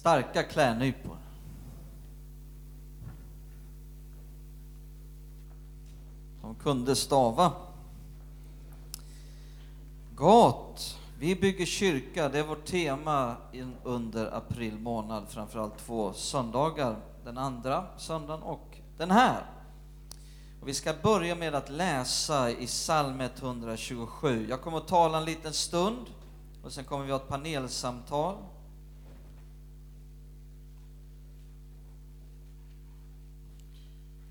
Starka klädnypor. De kunde stava. Gat. Vi bygger kyrka, det är vårt tema under april månad, framförallt två söndagar. Den andra söndagen och den här. Och vi ska börja med att läsa i psalm 127. Jag kommer att tala en liten stund och sen kommer vi ha ett panelsamtal.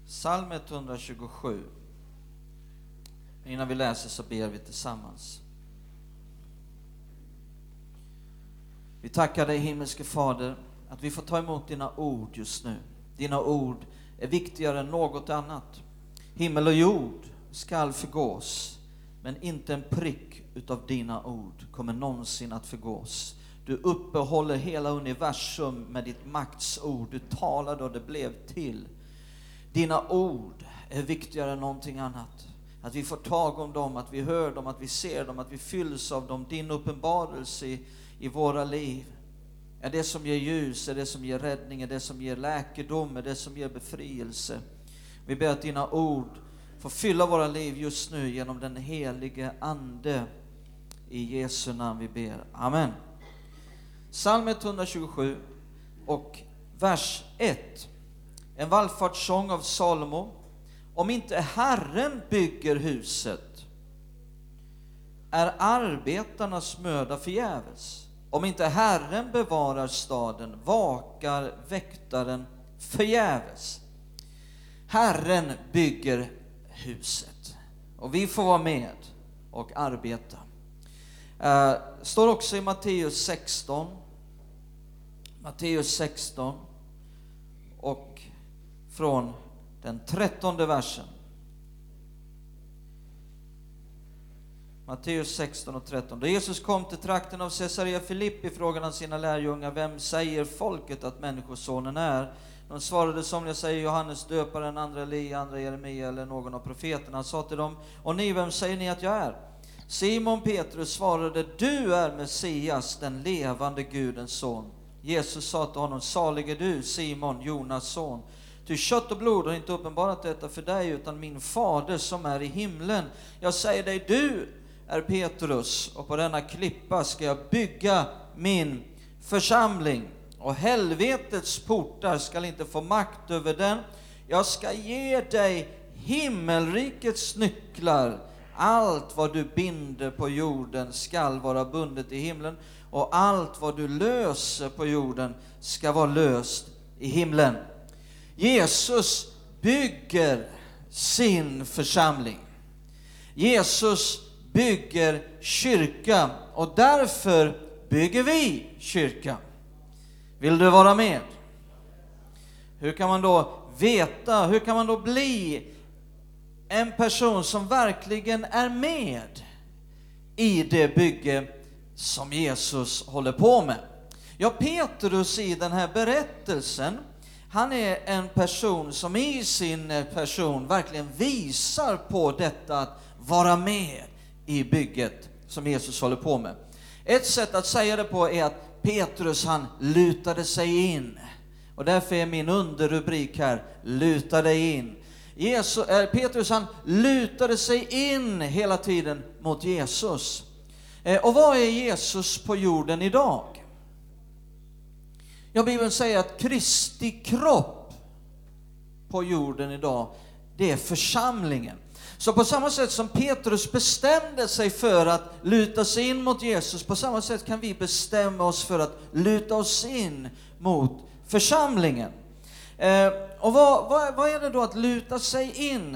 Psalm 127. Innan vi läser så ber vi tillsammans. Vi tackar dig himmelske Fader att vi får ta emot dina ord just nu. Dina ord är viktigare än något annat. Himmel och jord skall förgås, men inte en prick utav dina ord kommer någonsin att förgås. Du uppehåller hela universum med ditt maktsord. Du talade och det blev till. Dina ord är viktigare än någonting annat. Att vi får tag om dem, att vi hör dem, att vi ser dem, att vi fylls av dem. Din uppenbarelse i, i våra liv är det som ger ljus, är det som ger räddning, är det som ger läkedom, är det som ger befrielse. Vi ber att dina ord får fylla våra liv just nu genom den helige Ande. I Jesu namn vi ber. Amen. Psalm 127 och vers 1. En vallfartssång av Salomo. Om inte Herren bygger huset är arbetarnas möda förgäves. Om inte Herren bevarar staden vakar väktaren förgäves. Herren bygger huset och vi får vara med och arbeta. Eh, står också i Matteus 16. Matteus 16 och från den trettonde versen. Matteus 16 och 13. Då Jesus kom till trakten av Caesarea Filippi frågade han sina lärjungar, vem säger folket att Människosonen är? De svarade, somliga säger Johannes döparen, andra Elia, andra Jeremia eller någon av profeterna. Han sa till dem, och ni, vem säger ni att jag är? Simon Petrus svarade, du är Messias, den levande Gudens son. Jesus sa till honom, salig är du, Simon, Jonas son. Ty kött och blod har inte uppenbarat detta för dig, utan min fader som är i himlen. Jag säger dig, du är Petrus, och på denna klippa ska jag bygga min församling och helvetets portar skall inte få makt över den. Jag ska ge dig himmelrikets nycklar. Allt vad du binder på jorden skall vara bundet i himlen och allt vad du löser på jorden ska vara löst i himlen. Jesus bygger sin församling. Jesus bygger kyrka och därför bygger vi kyrka. Vill du vara med? Hur kan man då veta, hur kan man då bli en person som verkligen är med i det bygge som Jesus håller på med? Ja, Petrus i den här berättelsen, han är en person som i sin person verkligen visar på detta att vara med i bygget som Jesus håller på med. Ett sätt att säga det på är att Petrus han lutade sig in. Och därför är min underrubrik här, luta dig in. Jesus, äh, eh, Petrus han lutade sig in hela tiden mot Jesus. Eh, och vad är Jesus på jorden idag? Ja, Bibeln säger att Kristi kropp på jorden idag, det är församlingen. Så på samma sätt som Petrus bestämde sig för att luta sig in mot Jesus, på samma sätt kan vi bestämma oss för att luta oss in mot församlingen. Eh, och vad, vad, vad, är det då att luta sig in?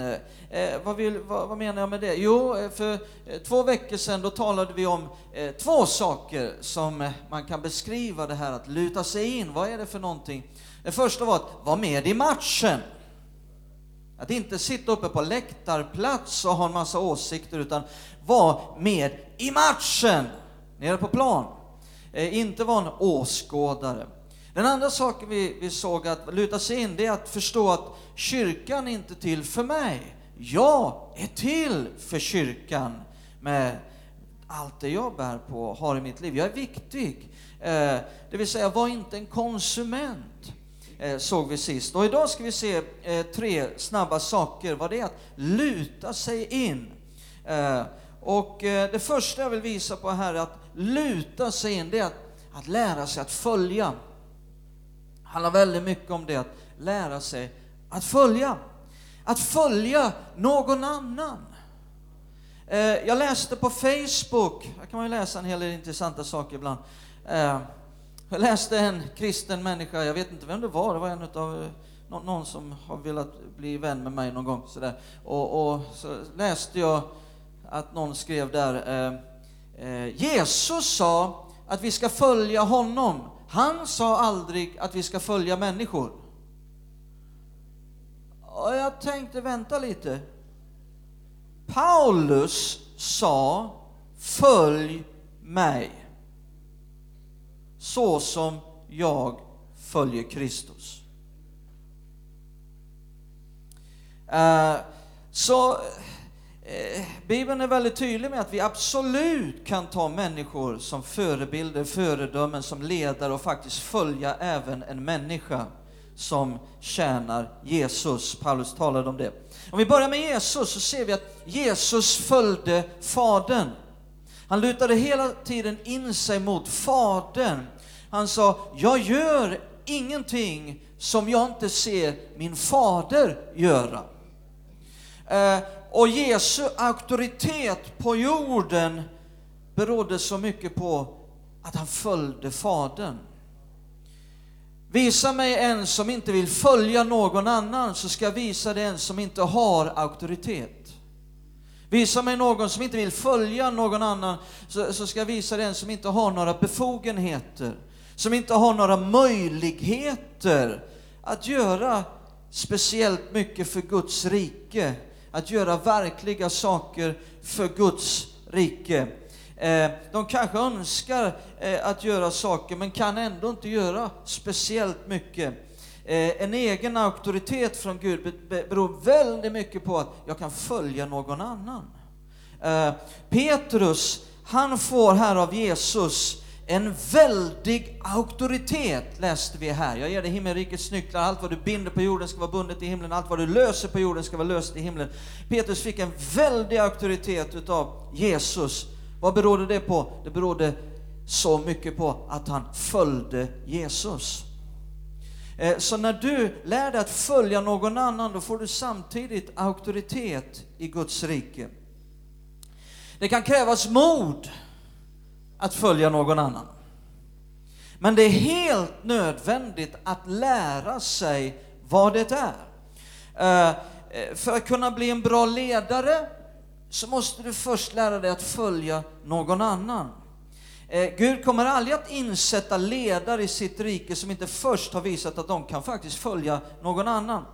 Eh, vad, vill, vad, vad, menar jag med det? Jo, eh, för eh, två veckor sedan då talade vi om eh, två saker som eh, man kan beskriva det här att luta sig in. Vad är det för någonting? Det första var att vara med i matchen. Att inte sitta uppe på läktarplats och ha en massa åsikter, utan vara med i matchen, nere på plan. Eh, inte vara en åskådare. Den andra saken vi, vi såg att luta sig in, det är att förstå att kyrkan är inte till för mig. Jag är till för kyrkan med allt det jag bär på och har i mitt liv. Jag är viktig. Eh, det vill säga, var inte en konsument, eh, såg vi sist. Och idag ska vi se eh, tre snabba saker, vad det är att luta sig in. Eh, och eh, det första jag vill visa på här är att luta sig in, det är att, att lära sig att följa handlar väldigt mycket om det, att lära sig att följa. Att följa någon annan. Eh, jag läste på Facebook, här kan man ju läsa en hel del intressanta saker ibland. Eh, jag läste en kristen människa, jag vet inte vem det var, det var en av eh, någon som har velat bli vän med mig någon gång. Sådär. Och, och så läste jag att någon skrev där, eh, eh Jesus sa att vi ska följa honom han sa aldrig att vi ska följa människor. Och jag tänkte, vänta lite. Paulus sa, följ mig. Så som jag följer Kristus. Uh, så Eh, Bibeln är väldigt tydlig med att vi absolut kan ta människor som förebilder, föredömen, som ledare och faktiskt följa även en människa som tjänar Jesus. Paulus talade om det. Om vi börjar med Jesus så ser vi att Jesus följde Fadern. Han lutade hela tiden in sig mot Fadern. Han sa, jag gör ingenting som jag inte ser min fader göra. Eh, och Jesu auktoritet på jorden berodde så mycket på att han följde Fadern. Visa mig en som inte vill följa någon annan, så ska jag visa dig en som inte har auktoritet. Visa mig någon som inte vill följa någon annan, så, så ska jag visa dig en som inte har några befogenheter, som inte har några möjligheter att göra speciellt mycket för Guds rike att göra verkliga saker för Guds rike. Eh, de kanske önskar eh, att göra saker, men kan ändå inte göra speciellt mycket. Eh, en egen auktoritet från Gud beror väldigt mycket på att jag kan följa någon annan. Petrus, han får här av Jesus en väldig auktoritet läste vi här. Jag ger dig himmelrikets nycklar. Allt vad du binder på jorden ska vara bundet i himlen. Allt vad du löser på jorden ska vara löst i himlen. Petrus fick en väldig auktoritet utav Jesus. Vad berodde det på? Det berodde så mycket på att han följde Jesus. Eh, så när du lär dig att följa någon annan, då får du samtidigt auktoritet i Guds rike. Det kan krävas mod att följa någon annan. Men det är helt nödvändigt att lära sig vad det är. Eh, för att kunna bli en bra ledare så måste du först lära dig att följa någon annan. Eh, Gud kommer aldrig att insätta ledare i sitt rike som inte först har visat att de kan faktiskt följa någon annan.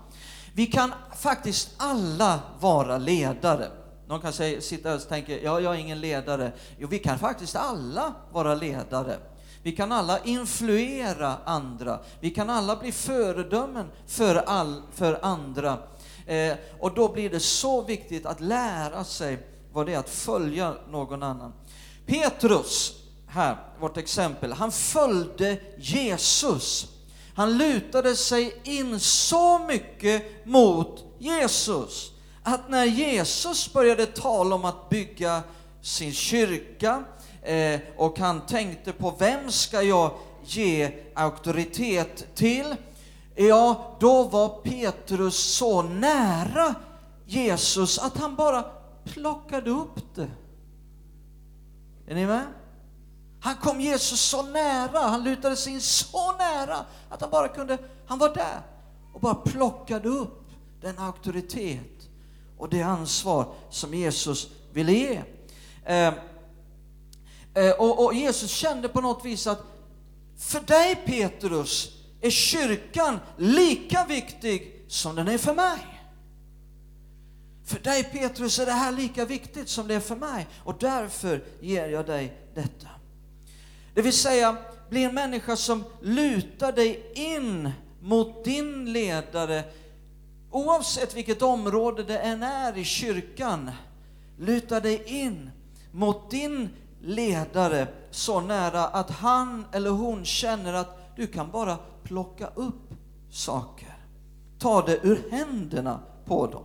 Vi kan faktiskt alla vara ledare. Någon kan säga, sitta och tänka, ja, jag är ingen ledare. Jo, vi kan faktiskt alla vara ledare. Vi kan alla influera andra. Vi kan alla bli föredömen för, all, för andra. Eh, och då blir det så viktigt att lära sig vad det är att följa någon annan. Petrus, här, vårt exempel, han följde Jesus. Han lutade sig in så mycket mot Jesus att när Jesus började tala om att bygga sin kyrka eh, och han tänkte på vem ska jag ge auktoritet till? Ja, då var Petrus så nära Jesus att han bara plockade upp det. Är ni med? Han kom Jesus så nära, han lutade sig in så nära att han bara kunde, han var där och bara plockade upp den auktoritet och det ansvar som Jesus ville ge. Eh, eh, och, och Jesus kände på något vis att för dig Petrus är kyrkan lika viktig som den är för mig. För dig Petrus är det här lika viktigt som det är för mig och därför ger jag dig detta. Det vill säga, bli en människa som lutar dig in mot din ledare oavsett vilket område det än är i kyrkan. Luta dig in mot din ledare så nära att han eller hon känner att du kan bara plocka upp saker. Ta det ur händerna på dem.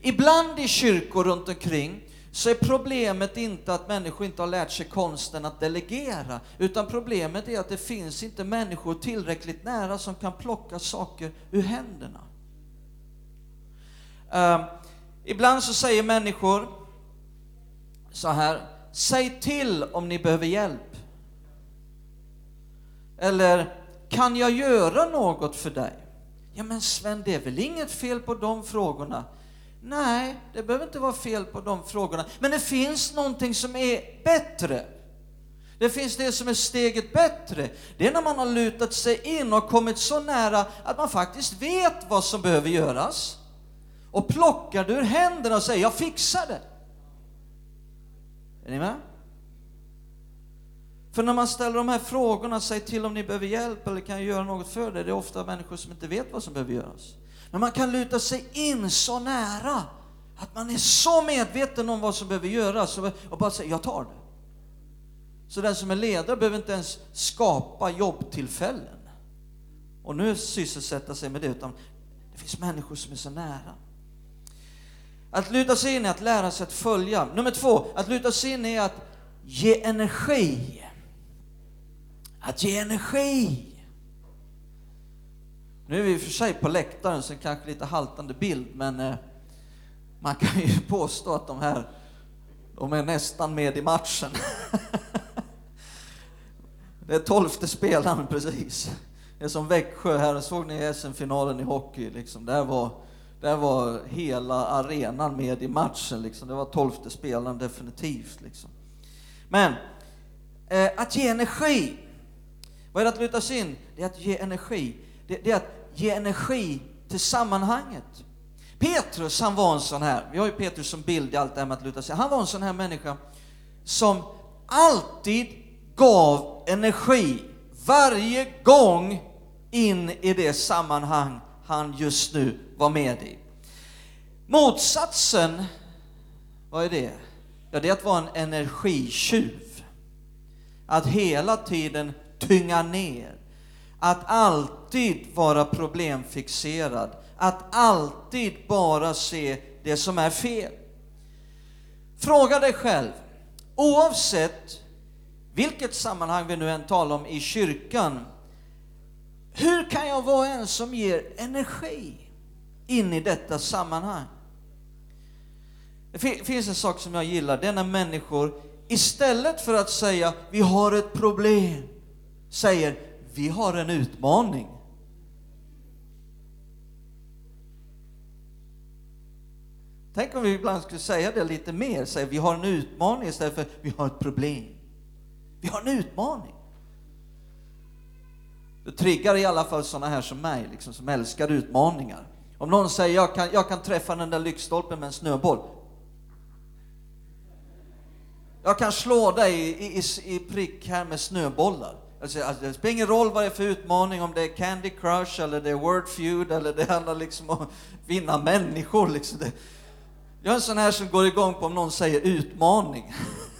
Ibland i kyrkor runt omkring så är problemet inte att människor inte har lärt sig konsten att delegera, utan problemet är att det finns inte människor tillräckligt nära som kan plocka saker ur händerna. Uh, ibland så säger människor så här, säg till om ni behöver hjälp. Eller, kan jag göra något för dig? Ja men Sven, det är väl inget fel på de frågorna? Nej, det behöver inte vara fel på de frågorna. Men det finns någonting som är bättre. Det finns det som är steget bättre. Det är när man har lutat sig in och kommit så nära att man faktiskt vet vad som behöver göras. Och plockar det ur händerna och säger, jag fixar det. Är ni med? För när man ställer de här frågorna, säg till om ni behöver hjälp eller kan jag göra något för det, det är ofta människor som inte vet vad som behöver göras. Men man kan luta sig in så nära att man är så medveten om vad som behöver göras och bara säga, jag tar det. Så den som är ledare behöver inte ens skapa jobbtillfällen och nu sysselsätta sig med det, utan det finns människor som är så nära. Att luta sig in är att lära sig att följa. Nummer två, att luta sig in är att ge energi. Att ge energi. Nu är vi i och för sig på läktaren, så kanske lite haltande bild, men eh, man kan ju påstå att de här, de är nästan med i matchen. det är tolfte spelaren precis. Det är som Växjö här, såg ni SM-finalen i hockey? Liksom. Där, var, där var hela arenan med i matchen. Liksom. Det var tolfte spelaren definitivt. Liksom. Men eh, att ge energi, vad är det att luta sig in? Det är att ge energi. Det, det är att ge energi till sammanhanget. Petrus, han var en sån här, vi har ju Petrus som bild i allt det här med att luta sig, han var en sån här människa som alltid gav energi varje gång in i det sammanhang han just nu var med i. Motsatsen, vad är det? Ja, det är att vara en energitjuv. Att hela tiden tynga ner, att alltid vara problemfixerad, att alltid bara se det som är fel. Fråga dig själv, oavsett vilket sammanhang vi nu än talar om i kyrkan, hur kan jag vara en som ger energi in i detta sammanhang? Det finns en sak som jag gillar, det är när människor istället för att säga vi har ett problem, säger vi har en utmaning. Tänk om vi ibland skulle säga det lite mer, säga vi har en utmaning istället för vi har ett problem. Vi har en utmaning. Det triggar i alla fall sådana här som mig, liksom, som älskar utmaningar. Om någon säger jag kan, jag kan träffa den där lyktstolpen med en snöboll. Jag kan slå dig i, i, i prick här med snöbollar. Alltså, alltså, det spelar ingen roll vad det är för utmaning, om det är Candy Crush eller det är Word Feud eller det handlar liksom om att vinna människor. Liksom det. Jag är en sån här som går igång på om någon säger utmaning.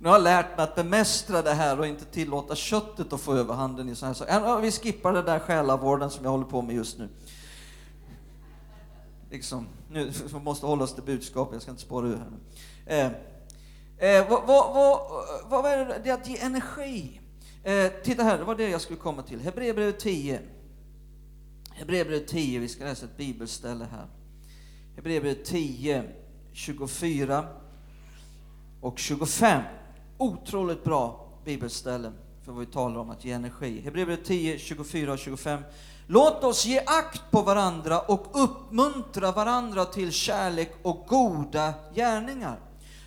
nu har jag lärt mig att bemästra det här och inte tillåta köttet att få överhanden i sådana här saker. Vi skippar det där själavården som jag håller på med just nu. Liksom, nu vi måste hålla oss till budskapet, jag ska inte spåra ur här nu. Eh, Eh, vad, vad, vad, vad är det? Det är att ge energi. Eh, titta här, det var det jag skulle komma till. Hebreerbrevet 10. Hebreerbrevet 10, vi ska läsa ett bibelställe här. Hebreerbrevet 10, 24 och 25. Otroligt bra bibelställe för vad vi talar om, att ge energi. Hebreerbrevet 10, 24 och 25. Låt oss ge akt på varandra och uppmuntra varandra till kärlek och goda gärningar.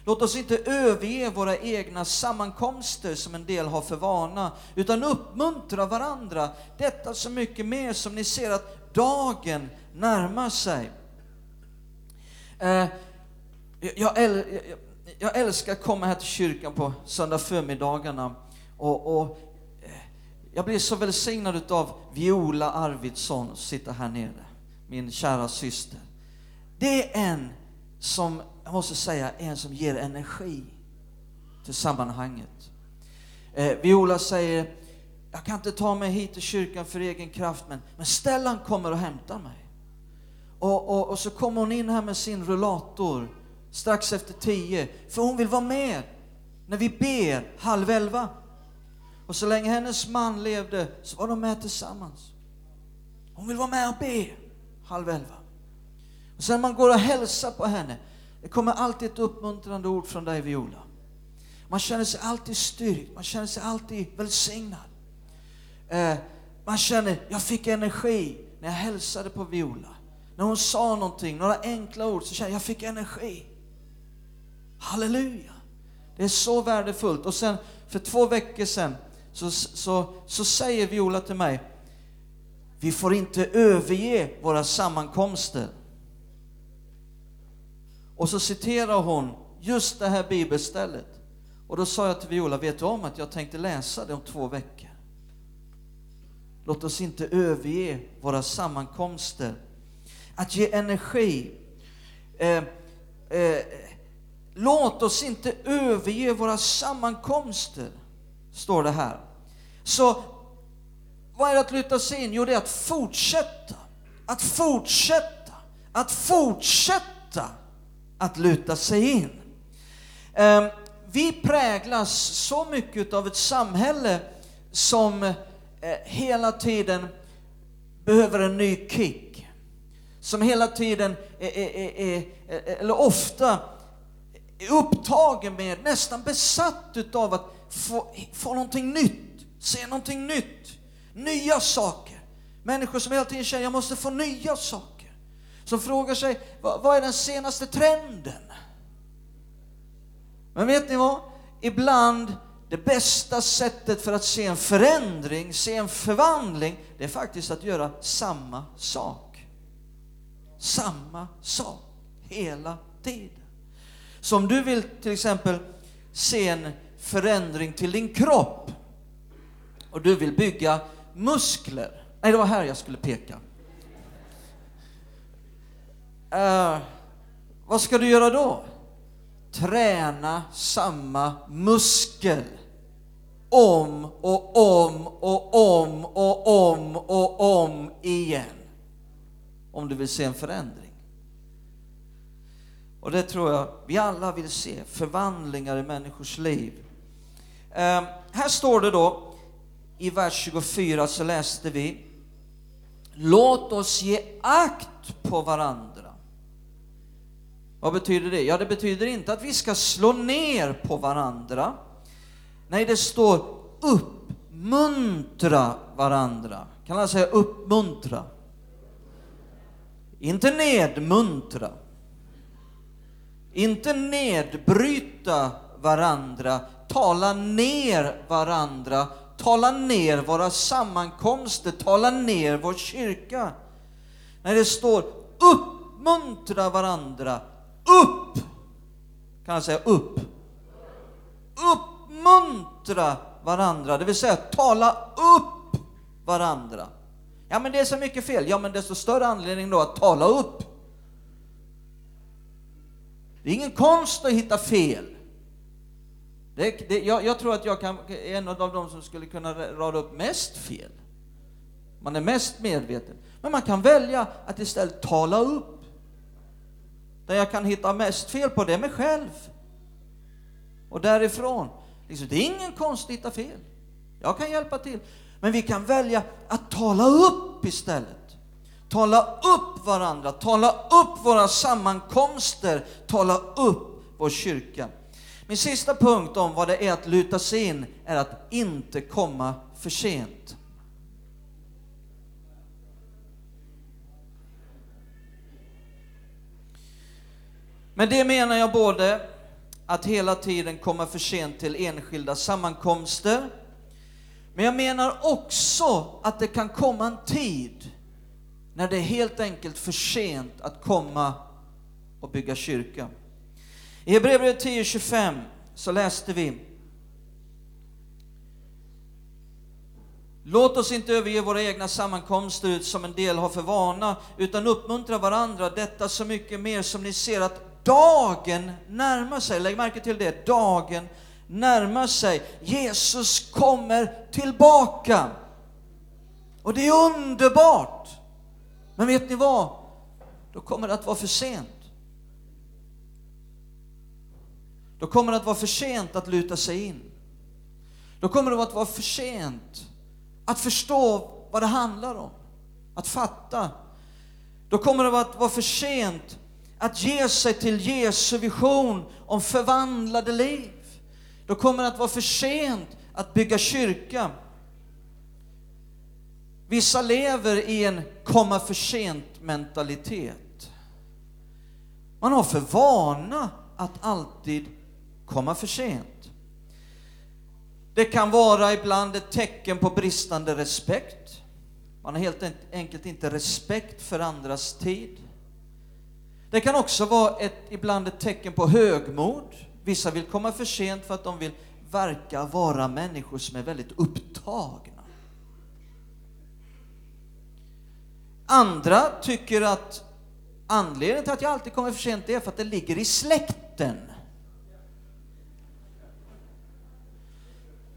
Låt oss inte överge våra egna sammankomster som en del har för vana, utan uppmuntra varandra. Detta så mycket mer som ni ser att dagen närmar sig. Eh, jag, jag, jag älskar att komma här till kyrkan på söndag förmiddagarna och, och eh, jag blir så välsignad av Viola Arvidsson som sitter här nere, min kära syster. Det är en som, jag måste säga, en som ger energi till sammanhanget. Eh, Viola säger, jag kan inte ta mig hit till kyrkan för egen kraft, men, men Stellan kommer och hämtar mig. Och, och, och så kommer hon in här med sin rullator strax efter tio, för hon vill vara med när vi ber halv elva. Och så länge hennes man levde så var de med tillsammans. Hon vill vara med och be halv elva. Och sen när man går och hälsar på henne, det kommer alltid ett uppmuntrande ord från dig Viola. Man känner sig alltid styrkt, man känner sig alltid välsignad. Eh, man känner, jag fick energi när jag hälsade på Viola. När hon sa någonting, några enkla ord, så känner jag, jag fick energi. Halleluja! Det är så värdefullt. Och sen för två veckor sedan så, så, så säger Viola till mig, vi får inte överge våra sammankomster. Och så citerar hon just det här bibelstället. Och då sa jag till Viola, vet du om att jag tänkte läsa det om två veckor? Låt oss inte överge våra sammankomster. Att ge energi. Eh, eh, låt oss inte överge våra sammankomster, står det här. Så vad är det att luta sig in? Jo, det är att fortsätta, att fortsätta, att fortsätta att luta sig in. Ehm, vi präglas så mycket av ett samhälle som eh, hela tiden behöver en ny kick. Som hela tiden, är, är, är, eller ofta, upptagen med, nästan besatt utav att få, få någonting nytt, se någonting nytt, nya saker. Människor som hela tiden känner, jag måste få nya saker som frågar sig, vad är den senaste trenden? Men vet ni vad? Ibland det bästa sättet för att se en förändring, se en förvandling, det är faktiskt att göra samma sak. Samma sak, hela tiden. Så om du vill till exempel se en förändring till din kropp och du vill bygga muskler. Nej, det var här jag skulle peka. Uh, vad ska du göra då? Träna samma muskel om och om och om och om och om igen. Om du vill se en förändring. Och det tror jag vi alla vill se, förvandlingar i människors liv. Eh, här står det då, i vers 24 så läste vi, Låt oss ge akt på varandra vad betyder det? Ja, det betyder inte att vi ska slå ner på varandra. Nej, det står uppmuntra varandra. Kan alla säga uppmuntra? Inte nedmuntra. Inte nedbryta varandra, tala ner varandra, tala ner våra sammankomster, tala ner vår kyrka. När det står uppmuntra varandra, upp! Kan jag säga upp? Uppmuntra varandra, det vill säga tala upp varandra. Ja, men det är så mycket fel. Ja, men desto större anledning då att tala upp. Det är ingen konst att hitta fel. Det, det, jag, jag, tror att jag kan, är en av de som skulle kunna rada upp mest fel. Man är mest medveten. Men man kan välja att istället tala upp. Där jag kan hitta mest fel på det är mig själv. Och därifrån, liksom, det är ingen konst att hitta fel. Jag kan hjälpa till. Men vi kan välja att tala upp istället. Tala upp varandra, tala upp våra sammankomster, tala upp vår kyrka. Min sista punkt om vad det är att luta sig in är att inte komma för sent. Men det menar jag både att hela tiden komma för sent till enskilda sammankomster, men jag menar också att det kan komma en tid när det är helt enkelt för sent att komma och bygga kyrka. I Hebreerbrevet 10.25 så läste vi Låt oss inte överge våra egna sammankomster som en del har för vana, utan uppmuntra varandra, detta så mycket mer som ni ser att dagen närmar sig. Lägg märke till det, dagen närmar sig. Jesus kommer tillbaka. Och det är underbart. Men vet ni vad? Då kommer det att vara för sent. Då kommer det att vara för sent att luta sig in. Då kommer det att vara för sent att förstå vad det handlar om, att fatta. Då kommer det att vara för sent att ge sig till Jesu vision om förvandlade liv. Då kommer det att vara för sent att bygga kyrka. Vissa lever i en komma för sent mentalitet. Man har för vana att alltid komma för sent. Det kan vara ibland ett tecken på bristande respekt. Man har helt enkelt inte respekt för andras tid. Det kan också vara ett, ibland ett tecken på högmod. Vissa vill komma för sent för att de vill verka vara människor som är väldigt upptagna. Andra tycker att anledningen till att jag alltid kommer för sent är för att det ligger i släkten.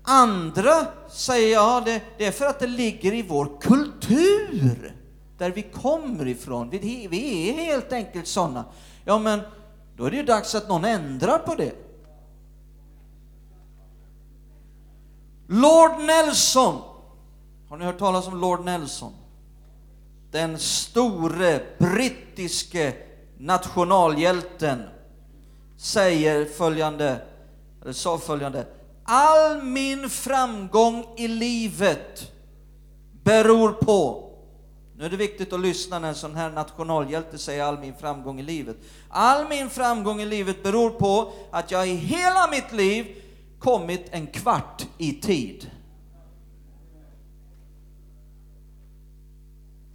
Andra säger ja, det, det, är för att det ligger i vår kultur, där vi kommer ifrån. Vi, vi är helt enkelt sådana. Ja, men då är det ju dags att någon ändrar på det. Lord Nelson. Har ni hört talas om Lord Nelson? Den store brittiske nationalhjälten säger följande, eller sa följande. All min framgång i livet beror på nu är det viktigt att lyssna när en sån här nationalhjälte säger all min framgång i livet. All min framgång i livet beror på att jag i hela mitt liv kommit en kvart i tid.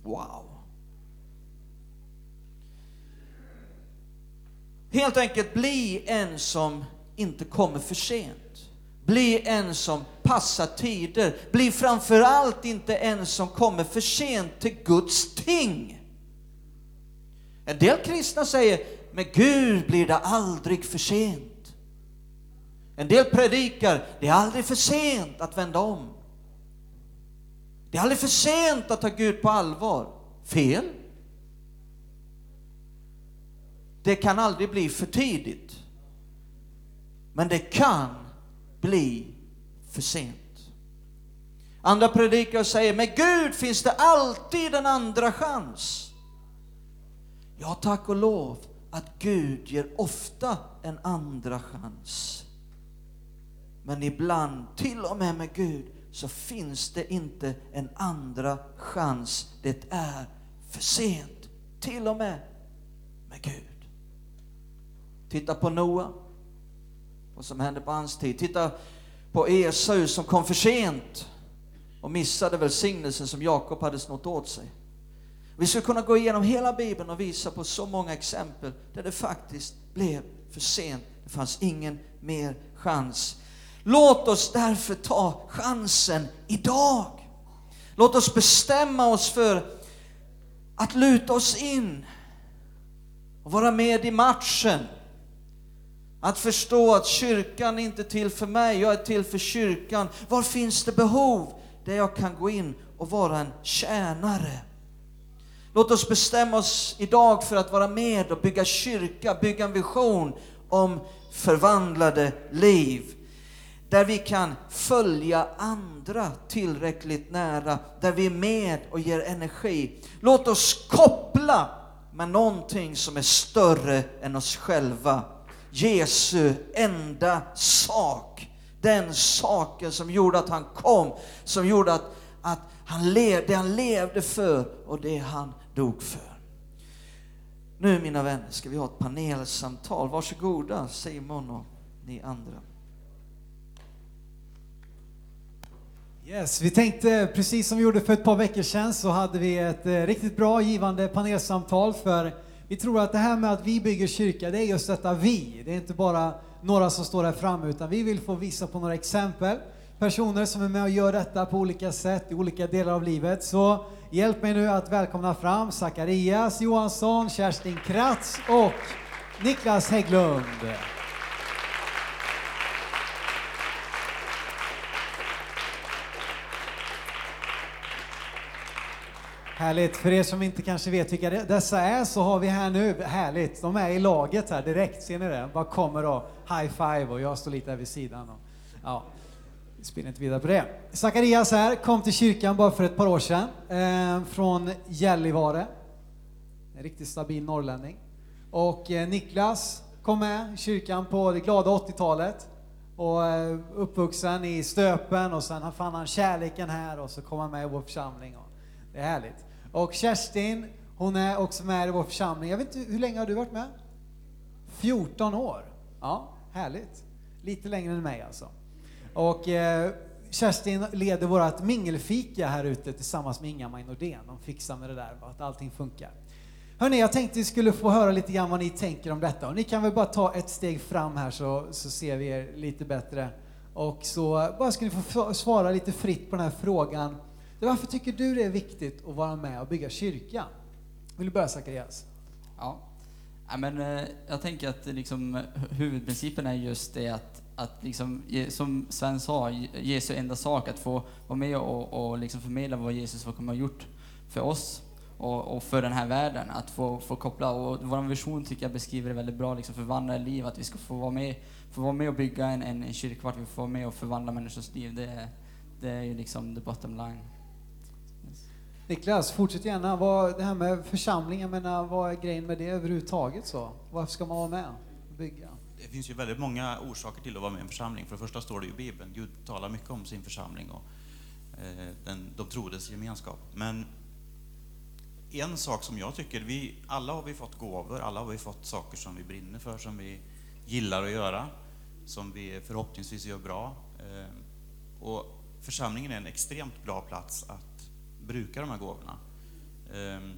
Wow! Helt enkelt bli en som inte kommer för sent. Bli en som passar tider. Bli framför allt inte en som kommer för sent till Guds ting. En del kristna säger, med Gud blir det aldrig för sent. En del predikar, det är aldrig för sent att vända om. Det är aldrig för sent att ta Gud på allvar. Fel. Det kan aldrig bli för tidigt. Men det kan bli för sent. Andra predikare säger, med Gud finns det alltid en andra chans. Ja, tack och lov att Gud ger ofta en andra chans. Men ibland, till och med med Gud, så finns det inte en andra chans. Det är för sent, till och med med Gud. Titta på Noa vad som hände på hans tid. Titta på Esau som kom för sent och missade välsignelsen som Jakob hade snott åt sig. Vi skulle kunna gå igenom hela Bibeln och visa på så många exempel där det faktiskt blev för sent. Det fanns ingen mer chans. Låt oss därför ta chansen idag. Låt oss bestämma oss för att luta oss in och vara med i matchen. Att förstå att kyrkan är inte till för mig, jag är till för kyrkan. Var finns det behov där jag kan gå in och vara en tjänare? Låt oss bestämma oss idag för att vara med och bygga kyrka, bygga en vision om förvandlade liv. Där vi kan följa andra tillräckligt nära, där vi är med och ger energi. Låt oss koppla med någonting som är större än oss själva. Jesu enda sak. Den saken som gjorde att han kom, som gjorde att, att han levde, det han levde för och det han dog för. Nu mina vänner ska vi ha ett panelsamtal. Varsågoda Simon och ni andra. Yes, vi tänkte, precis som vi gjorde för ett par veckor sedan, så hade vi ett eh, riktigt bra givande panelsamtal för vi tror att det här med att vi bygger kyrka, det är just detta vi. Det är inte bara några som står här framme, utan vi vill få visa på några exempel. Personer som är med och gör detta på olika sätt i olika delar av livet. Så hjälp mig nu att välkomna fram Zacharias Johansson, Kerstin Kratz och Niklas Hägglund. Härligt. För er som inte kanske vet vilka dessa är så har vi här nu, härligt, de är i laget här direkt, ser ni det? Bara kommer och high five och jag står lite här vid sidan. Och, ja, vi spinner inte vidare på det. Zacharias här, kom till kyrkan bara för ett par år sedan, eh, från Gällivare. En riktigt stabil norrlänning. Och eh, Niklas kom med i kyrkan på det glada 80-talet och eh, uppvuxen i Stöpen och sen fann han kärleken här och så kom han med i vår församling. Och det är härligt. Och Kerstin, hon är också med i vår församling. Jag vet inte, hur länge har du varit med? 14 år. Ja, härligt. Lite längre än mig alltså. Och eh, Kerstin leder vårt mingelfika här ute tillsammans med Inga-Maj Nordén. De fixar med det där, att allting funkar. Hörni, jag tänkte vi skulle få höra lite grann vad ni tänker om detta. Och ni kan väl bara ta ett steg fram här så, så ser vi er lite bättre. Och så bara ska ni få svara lite fritt på den här frågan. Varför tycker du det är viktigt att vara med och bygga kyrka? Vill du börja Zacharias? Ja. ja men, eh, jag tänker att eh, liksom, huvudprincipen är just det att, att liksom, som Sven sa, Jesu enda sak, att få vara med och, och liksom förmedla vad Jesus har gjort för oss och, och, för den här världen. Att få, få koppla, och vår vision tycker jag beskriver det väldigt bra, liksom förvandla liv, att vi ska få vara med, få vara med och bygga en, en, en kyrka, att vi får vara med och förvandla människors liv. Det, det är ju liksom the bottom line. Niklas, fortsätt gärna. Vad, det här med församlingen, menar, eh, vad är grejen med det överhuvudtaget? Så? Varför ska man vara med och bygga? Det finns ju väldigt många orsaker till att vara med i en församling. För det första står det i Bibeln, Gud talar mycket om sin församling och eh, den, de troendes gemenskap. Men en sak som jag tycker, vi, alla har vi fått gåvor, alla har vi fått saker som vi brinner för, som vi gillar att göra, som vi förhoppningsvis gör bra. Eh, och församlingen är en extremt bra plats att bruka de här gåvorna. Ehm,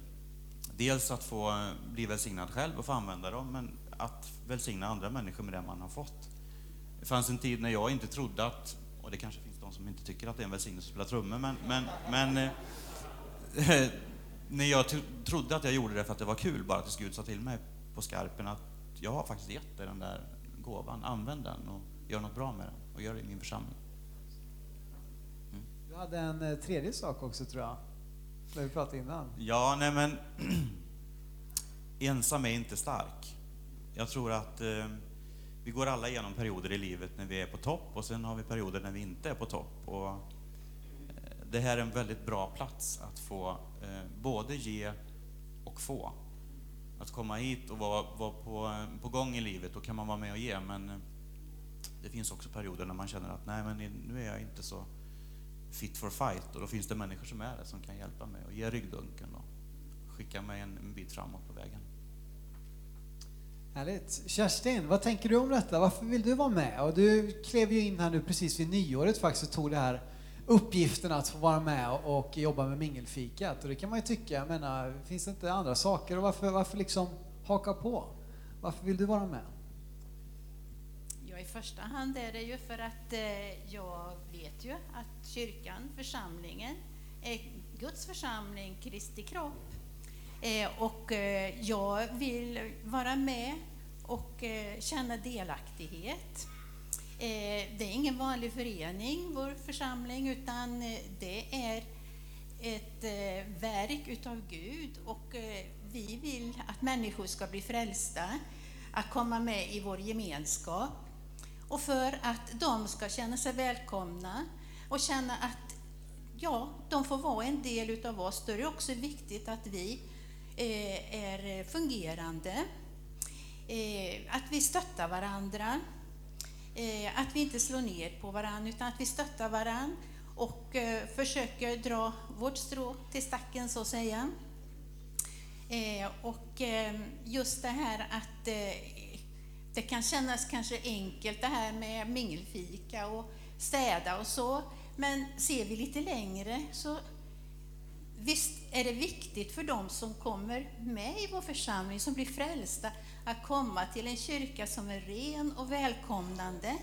dels att få eh, bli välsignad själv och få använda dem, men att välsigna andra människor med det man har fått. Det fanns en tid när jag inte trodde att, och det kanske finns de som inte tycker att det är en välsignelse att spela trummor, men, men, men eh, när jag trodde att jag gjorde det för att det var kul, bara tills Gud sa till mig på skarpen att jag har faktiskt gett dig den där gåvan, använd den och gör något bra med den och gör det i min församling. Du hade en eh, tredje sak också tror jag, när vi pratade innan. Ja, nej men ensam är inte stark. Jag tror att eh, vi går alla igenom perioder i livet när vi är på topp och sen har vi perioder när vi inte är på topp. Och, eh, det här är en väldigt bra plats att få eh, både ge och få. Att komma hit och vara, vara på, eh, på gång i livet, då kan man vara med och ge, men eh, det finns också perioder när man känner att nej, men nu är jag inte så fit for fight och då finns det människor som är det som kan hjälpa mig och ge ryggdunken och skicka mig en, en bit framåt på vägen. Härligt. Kerstin, vad tänker du om detta? Varför vill du vara med? Och du klev ju in här nu precis vid nyåret faktiskt och tog det här uppgiften att få vara med och jobba med mingelfikat. Och det kan man ju tycka, jag menar, finns det inte andra saker? Och varför, varför liksom haka på? Varför vill du vara med? Ja, i första hand är det ju för att eh, jag vet ju att kyrkan, församlingen, är Guds församling, Kristi kropp. Eh, och eh, jag vill vara med och eh, känna delaktighet. Eh, det är ingen vanlig förening, vår församling, utan eh, det är ett eh, verk utav Gud och eh, vi vill att människor ska bli frälsta, att komma med i vår gemenskap och för att de ska känna sig välkomna och känna att ja, de får vara en del utav oss, då är det också viktigt att vi eh, är fungerande. Eh, att vi stöttar varandra. Eh, att vi inte slår ner på varandra, utan att vi stöttar varandra och eh, försöker dra vårt strå till stacken, så att säga. Eh, och eh, just det här att eh, det kan kännas kanske enkelt det här med mingelfika och städa och så, men ser vi lite längre så visst är det viktigt för dem som kommer med i vår församling, som blir frälsta, att komma till en kyrka som är ren och välkomnande.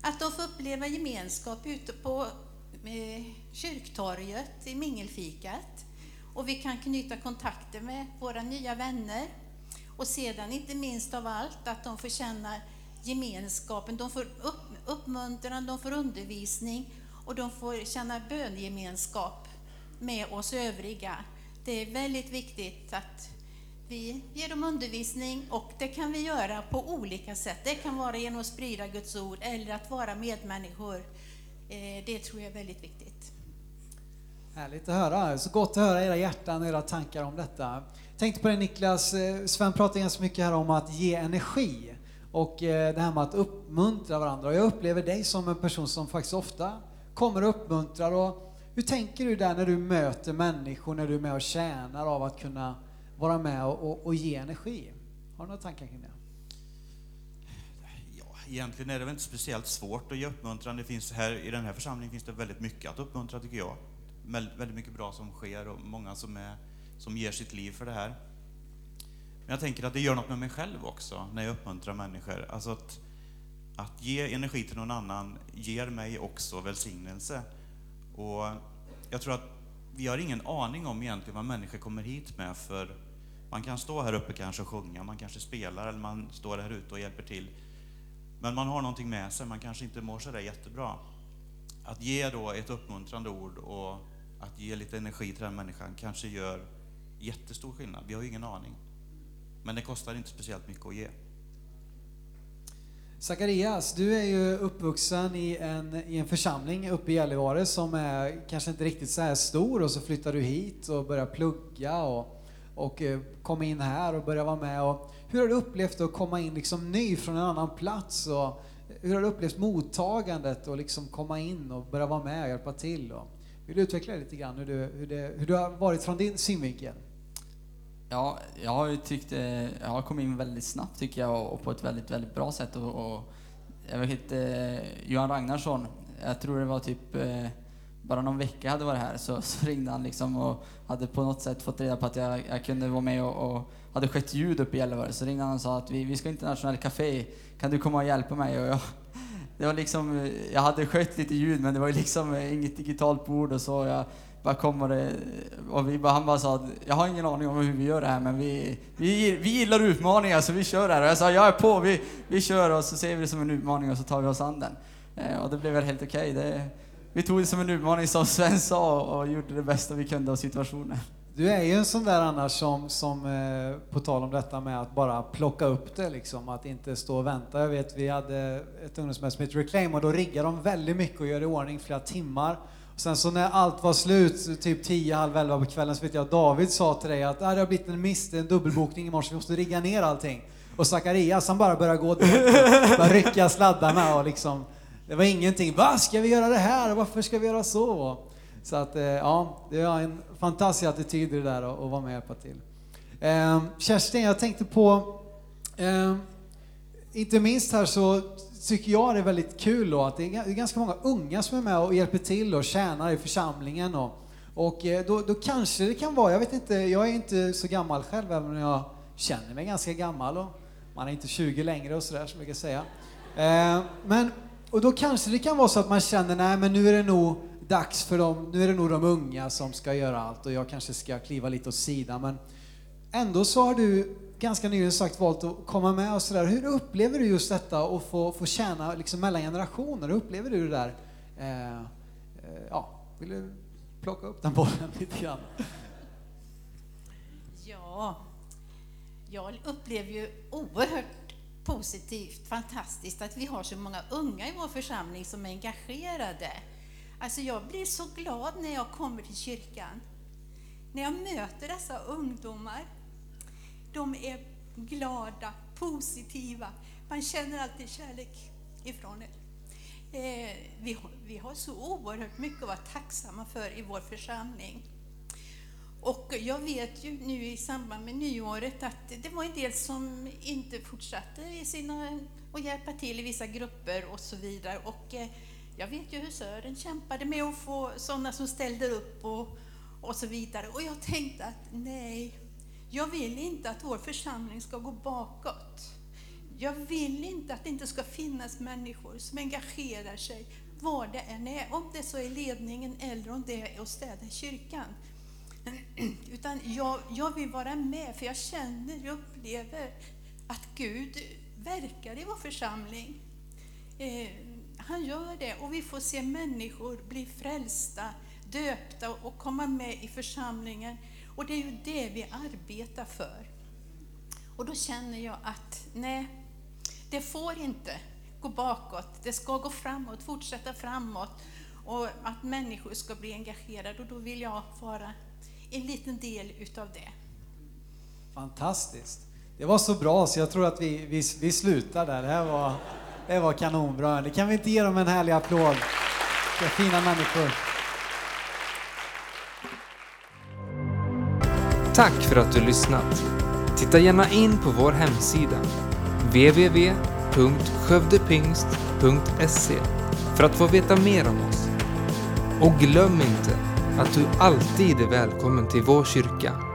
Att de får uppleva gemenskap ute på eh, kyrktorget, i mingelfikat. Och vi kan knyta kontakter med våra nya vänner. Och sedan inte minst av allt att de får känna gemenskapen, de får upp, uppmuntran, de får undervisning och de får känna böngemenskap med oss övriga. Det är väldigt viktigt att vi ger dem undervisning och det kan vi göra på olika sätt. Det kan vara genom att sprida Guds ord eller att vara medmänniskor. Eh, det tror jag är väldigt viktigt. Härligt att höra. Så gott att höra era hjärtan och era tankar om detta. Tänkte på det Niklas, eh, Sven pratade ganska mycket här om att ge energi och eh, det här med att uppmuntra varandra. Jag upplever dig som en person som faktiskt ofta kommer och uppmuntrar. Och hur tänker du där när du möter människor, när du är med och tjänar av att kunna vara med och, och, och ge energi? Har du några tankar kring det? Ja, egentligen är det väl inte speciellt svårt att ge uppmuntran. Det finns här, I den här församlingen finns det väldigt mycket att uppmuntra tycker jag. Väldigt mycket bra som sker och många som, är, som ger sitt liv för det här. Men jag tänker att det gör något med mig själv också när jag uppmuntrar människor. Alltså att, att ge energi till någon annan ger mig också välsignelse. Och jag tror att vi har ingen aning om egentligen vad människor kommer hit med för man kan stå här uppe kanske och sjunga, man kanske spelar eller man står här ute och hjälper till. Men man har någonting med sig, man kanske inte mår sådär jättebra. Att ge då ett uppmuntrande ord och att ge lite energi till den människan kanske gör jättestor skillnad. Vi har ju ingen aning. Men det kostar inte speciellt mycket att ge. Zacharias, du är ju uppvuxen i en, i en församling uppe i Gällivare som är kanske inte riktigt så här stor och så flyttar du hit och börjar plugga och, och eh, kom in här och börjar vara med. Och hur har du upplevt att komma in liksom ny från en annan plats? Och hur har du upplevt mottagandet och liksom komma in och börja vara med och hjälpa till? Och vill du utveckla lite grann hur, du, hur, det, hur det har varit från din synvinkel? Ja, jag har ju tyckt, eh, jag har kommit in väldigt snabbt tycker jag och på ett väldigt, väldigt bra sätt. Och, och jag vet eh, Johan Ragnarsson, jag tror det var typ eh, bara någon vecka jag hade varit här så, så, ringde han liksom och hade på något sätt fått reda på att jag, jag kunde vara med och, och hade skett ljud uppe i Gällivare. Så ringde han och sa att vi, vi ska internationellt café, kan du komma och hjälpa mig? Och jag, det var liksom, eh, jag hade skött lite ljud men det var liksom eh, inget digitalt bord och så. Jag, bara kommer det, och vi bara, han bara sa att jag har ingen aning om hur vi gör det här men vi, vi, vi gillar utmaningar så vi kör det här. Och jag sa jag är på, vi, vi kör och så ser vi det som en utmaning och så tar vi oss an den. Eh, och det blev väl helt okej. Okay. Vi tog det som en utmaning som Sven sa och gjorde det bästa vi kunde av situationen. Du är ju en sån där annars som, som eh, på tal om detta med att bara plocka upp det liksom, att inte stå och vänta. Jag vet vi hade ett ungdomsmöte som Reclaim och då riggade de väldigt mycket och gör i ordning flera timmar. Sen så när allt var slut, typ 10, halv 11 på kvällen, så vet jag att David sa till dig att ah, det har blivit en miss, en dubbelbokning imorgon så vi måste rigga ner allting. Och Zacharias han bara började gå direkt, bara rycka sladdarna och liksom, det var ingenting. Va, ska vi göra det här? Varför ska vi göra så? Så att, eh, ja, det är en fantastisk attityd i det där att vara med och hjälpa till. Eh, Kerstin, jag tänkte på, eh, inte minst här så tycker jag det är väldigt kul då att det är ganska många unga som är med och hjälper till och tjänar i församlingen. Och, och eh, då, då kanske det kan vara, jag vet inte, jag är inte så gammal själv även om jag känner mig ganska gammal och man är inte 20 längre och sådär som jag kan säga. Eh, men, och då kanske det kan vara så att man känner, nej men nu är det nog dags för dem, nu är det nog de unga som ska göra allt och jag kanske ska kliva lite åt sidan. Men ändå så har du ganska nyligen sagt valt att komma med och sådär. Hur upplever du just detta att få, få tjäna liksom mellan generationer? Hur upplever du det där? Eh, eh, ja, vill du plocka upp den bollen lite grann? Ja, jag upplever ju oerhört positivt, fantastiskt att vi har så många unga i vår församling som är engagerade. Alltså jag blir så glad när jag kommer till kyrkan. När jag möter dessa ungdomar de är glada, positiva. Man känner alltid kärlek ifrån er. Eh, vi, har, vi har så oerhört mycket att vara tacksamma för i vår församling. Och jag vet ju nu i samband med nyåret att det var en del som inte fortsatte i sina, och hjälpa till i vissa grupper och så vidare. Och eh, jag vet ju hur Sören kämpade med att få sådana som ställde upp och, och så vidare. Och jag tänkte att nej, jag vill inte att vår församling ska gå bakåt. Jag vill inte att det inte ska finnas människor som engagerar sig var det än är, om det så är ledningen eller om det är att städa kyrkan. Utan jag, jag vill vara med, för jag känner, jag upplever att Gud verkar i vår församling. Eh, han gör det och vi får se människor bli frälsta, döpta och komma med i församlingen. Och det är ju det vi arbetar för. Och då känner jag att nej, det får inte gå bakåt. Det ska gå framåt, fortsätta framåt och att människor ska bli engagerade och då vill jag vara en liten del utav det. Fantastiskt. Det var så bra så jag tror att vi, vi, vi slutar där. Det här var, det var kanonbra. Det kan vi inte ge dem en härlig applåd? Det är fina människor. Tack för att du lyssnat. Titta gärna in på vår hemsida www.skövdepingst.se för att få veta mer om oss. Och glöm inte att du alltid är välkommen till vår kyrka